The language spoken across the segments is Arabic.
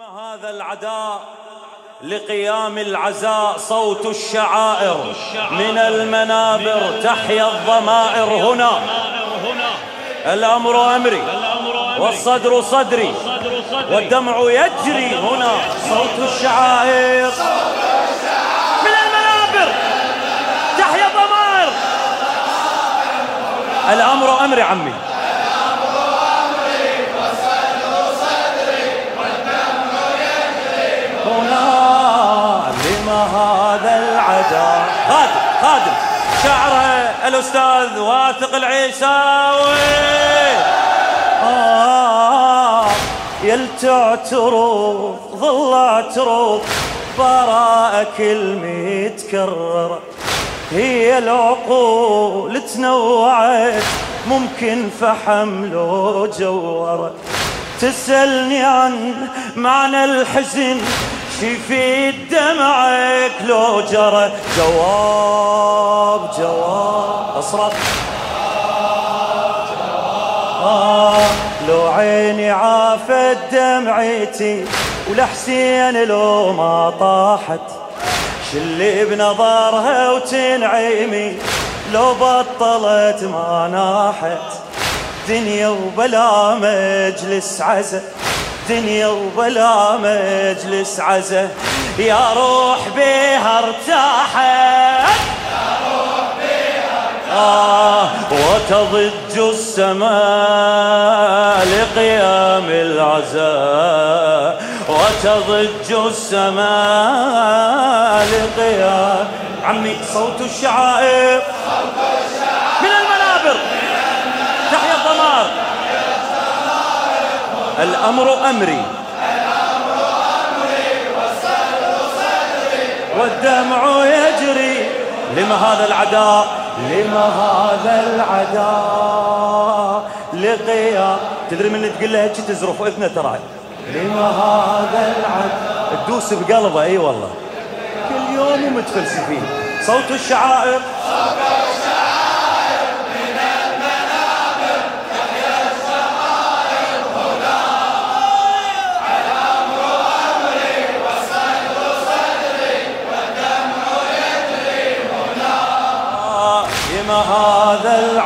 هذا العداء لقيام العزاء صوت الشعائر من المنابر تحيا الضمائر هنا. الأمر أمري والصدر صدري والدمع يجري هنا. صوت الشعائر من المنابر تحيا الضمائر. الأمر أمري عمي. خادم خادم. شعره الأستاذ واثق العيساوي. آه يل تعترف ظل اعترف براءة كلمة تكرر هي العقول تنوعت. ممكن فحم لو جورت تسألني عن معنى الحزن. شفي دمعك لو جرى. جواب جواب أصرف. آه لو عيني عافت دمعتي ولحسين لو ما طاحت. شلي بنظرها وتنعيمي لو بطلت ما ناحت. دنيا وبلا مجلس عزة دنيا وبلا مجلس عزة يا روح بيها ارتاحت. آه وتضج السماء لقيام العزاء وتضج السماء لقيام عمي صوت الشعائر من المنابر تحيا الضمار الأمر أمري. والدمع يجري. لما هذا العداء لما هذا العداء لقيا. تدري من تقول لها تزرف اذنه ترى. لما هذا العداء تدوس بقلبه إي والله. كل يوم ومتفلسفين. صوت الشعائر.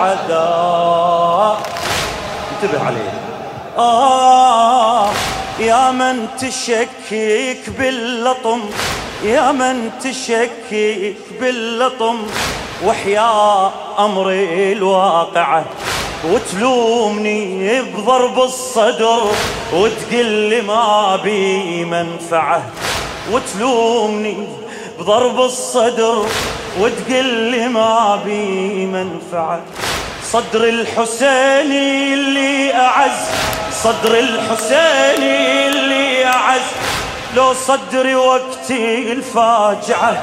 العذاب انتبه عليه. آه يا من تشكك باللطم يا من تشكك باللطم وحيا أمري الواقعة وتلومني بضرب الصدر وتقل لي ما بي منفعة. وتلومني بضرب الصدر وتقل لي ما بي منفعة. صدر الحسيني اللي أعز صدر الحسيني اللي أعز. لو صدري وقتي الفاجعة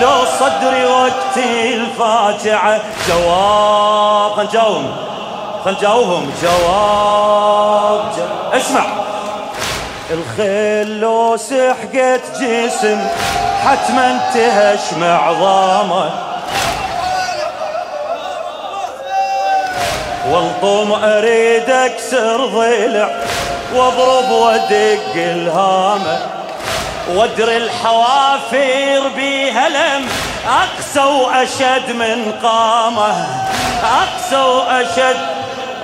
لو صدري وقتي الفاجعة. جواب خل نجاوبهم خل نجاوبهم. جواب, جواب. اسمع. الخيل لو سحقت جسم حتما تهش معظامه والطوم اريد اكسر ضلع واضرب وادق الهامة. وادري الحوافير بيها لم اقسى واشد من قامة. اقسى واشد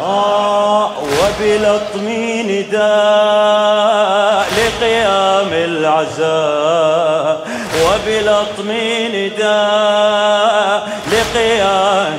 آه وبلطمي نداء لقيام العزاء. وبلطمي نداء لقيام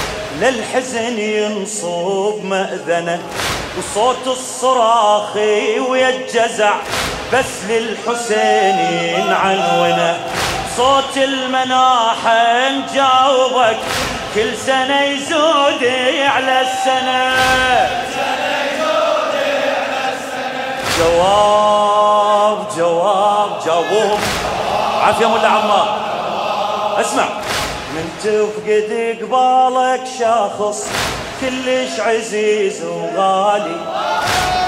للحزن ينصب مأذنه وصوت الصراخ ويا الجزع بس للحسين ينعنونه. صوت المناحة نجاوبك كل سنة يزود على السنة. جواب جواب جاوب عافية ملا عمار. اسمع. من تفقد قبالك شخص كلش عزيز وغالي.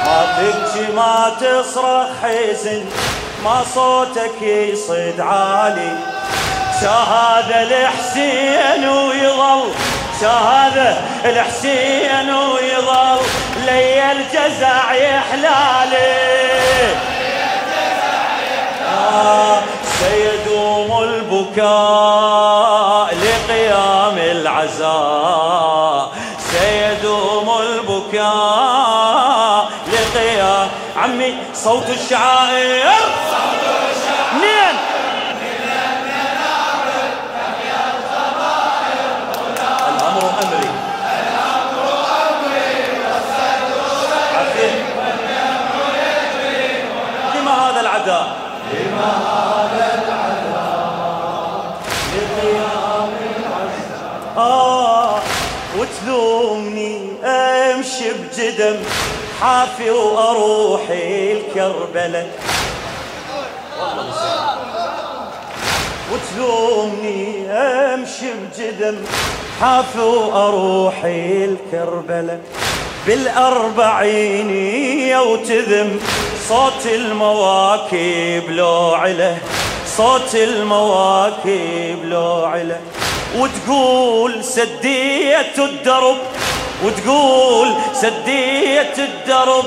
ما تبكي ما تصرخ حزن ما صوتك يصيد عالي. شاهد الحسين ويظل شاهد الحسين ويظل. لي الجزع يحلالي. آه سيدوم البكاء. العزاء سيدوم البكاء لقيام عمي صوت الشعائر. وتلومني أمشي بجدم حافي وأروح الكربلة. وتلومني أمشي بجدم حافي وأروح الكربلة. بالأربعين يوتذم صوت المواكب لو عله صوت المواكب لو عله وتقول سديت الدرب وتقول سديت الدرب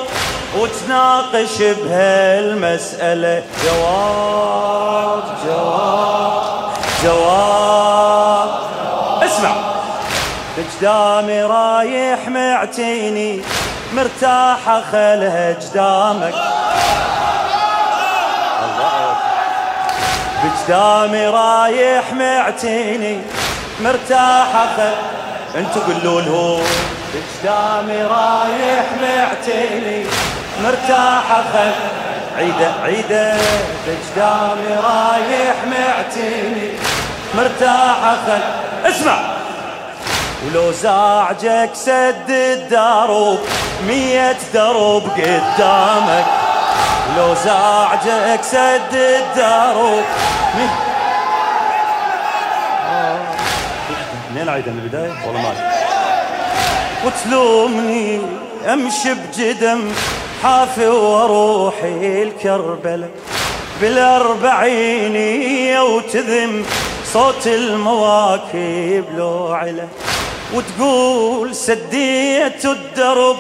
وتناقش بهالمسألة. جواب جواب جواب. اسمع. بجدامي رايح معتيني مرتاحة خلها جدامك. بجدامي رايح معتيني مرتاحة. خل انتو قلوا لهم بجدامي رايح معتيني. مرتاحة. خل عيدة عيدة بجدامي رايح معتيني. مرتاحة. خل اسمع. ولو زعجك سد الدروب مية درب قدامك. لو زعجك سد الدروب مية منين عيد من البداية؟ والله ما وتلومني أمشي بجدم حافي واروحي الكربلة. بالأربعين وتذم صوت المواكب لو عله وتقول سديت الدرب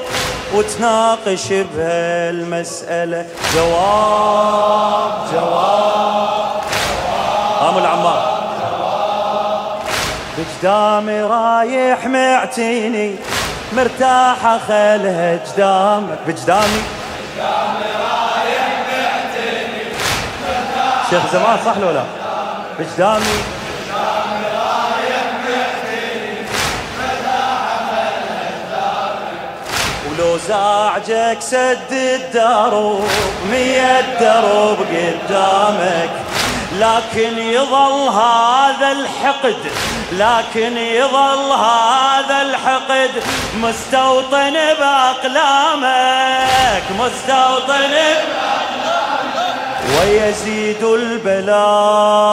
وتناقش بهالمسألة. جواب جواب قاموا العمار. بجدامي رايح معتيني مرتاحة خلها جدامك بجدامي؟ بجدامي رايح معتيني شيخ زمان صح لو لا؟ بجدامي؟ ولو زعجك سد الدروب مية درب قدامك لكن يظل هذا الحقد لكن يظل هذا الحقد مستوطن بأقلامك مستوطن ويزيد البلاء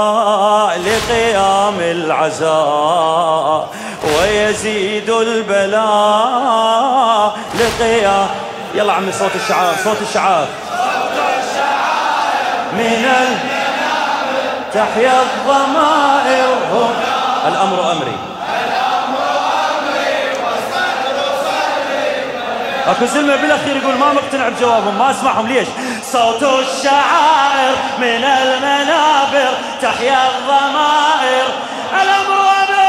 لقيام العزاء ويزيد البلاء لقيام يلا عمي صوت الشعار صوت الشعار. من ال... تحيا الضمائر الأمر أمري. أكو زلمة بالأخير يقول ما مقتنع بجوابهم ما أسمعهم. ليش؟ صوت الشعائر من المنابر. تحيا الضمائر. الأمر أمري.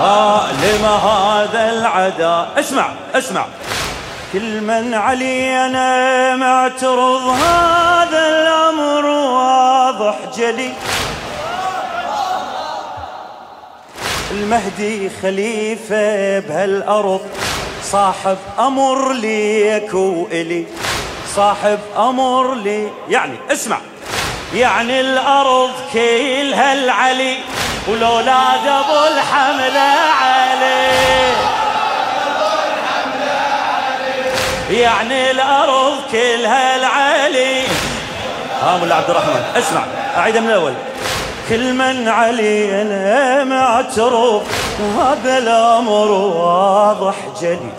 ها لما هذا العدا. اسمع اسمع. كل من علينا معترض هذا الأمر واضح جلي المهدي خليفة بهالأرض صاحب أمر ليك وإلي صاحب أمر لي يعني اسمع. يعني الأرض كلها العلي ولولاد أبو الحملة علي. يعني الأرض كلها العلي ها مولا عبد الرحمن اسمع أعيدها من الأول. كل من علينا معترف هذا الأمر واضح جلي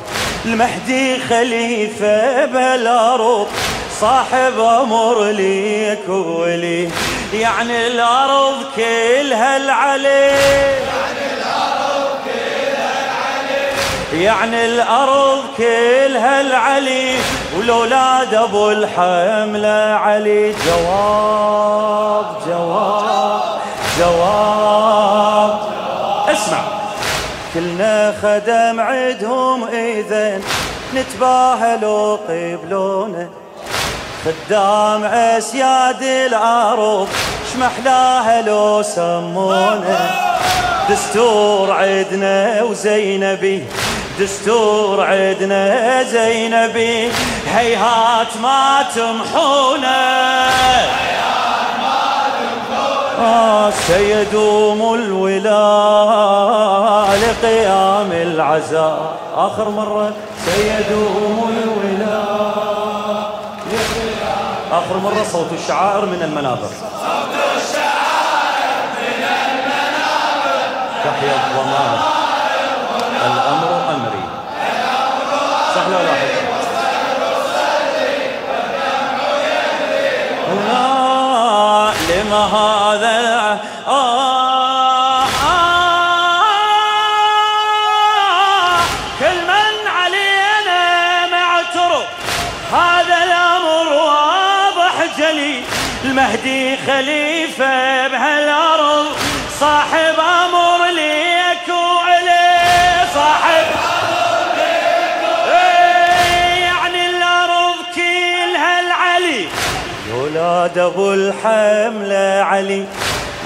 المهدي خليفة بالأرض صاحب أمر ليك ولي. يعني الأرض كلها العلي يعني الأرض كلها العلي والأولاد أبو الحملة علي. جواب جواب جواب. اسمع. كلنا خدم عدهم إذا نتباهلوا قبلونا خدام أسياد الأرض شمحلاها لو سمونا دستور عدنا وزينبي دستور عدنا زينبي هيهات ما تمحونا. آه سيدوم الولاء لقيام العزاء. آخر مرة. سيدوم الولاء. آخر مرة صوت الشعائر من المنابر. صوت الشعائر من المنابر. تحيا الضمان. هذا الأمر واضح جلي المهدي خليفة بهالأرض صاحب أمر ليك وعليه صاحب إيه، يعني الأرض كلها العلي. لولاد ابو الحملة علي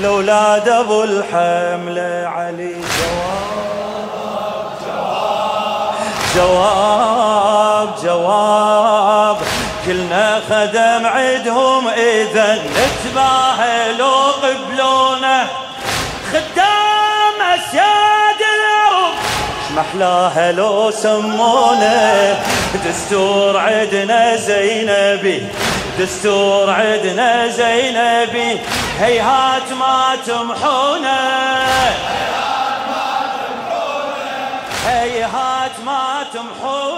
لولاد ابو الحملة علي. جواب جواب جواب. كلنا خدم عدهم إذا نتباهل وقبلونا خدام أسياد الأرض محلاها لو سمونا. دستور عدنا زينبي دستور عدنا زينبي. هيهات ما تمحونا. هيهات ما تمحونا.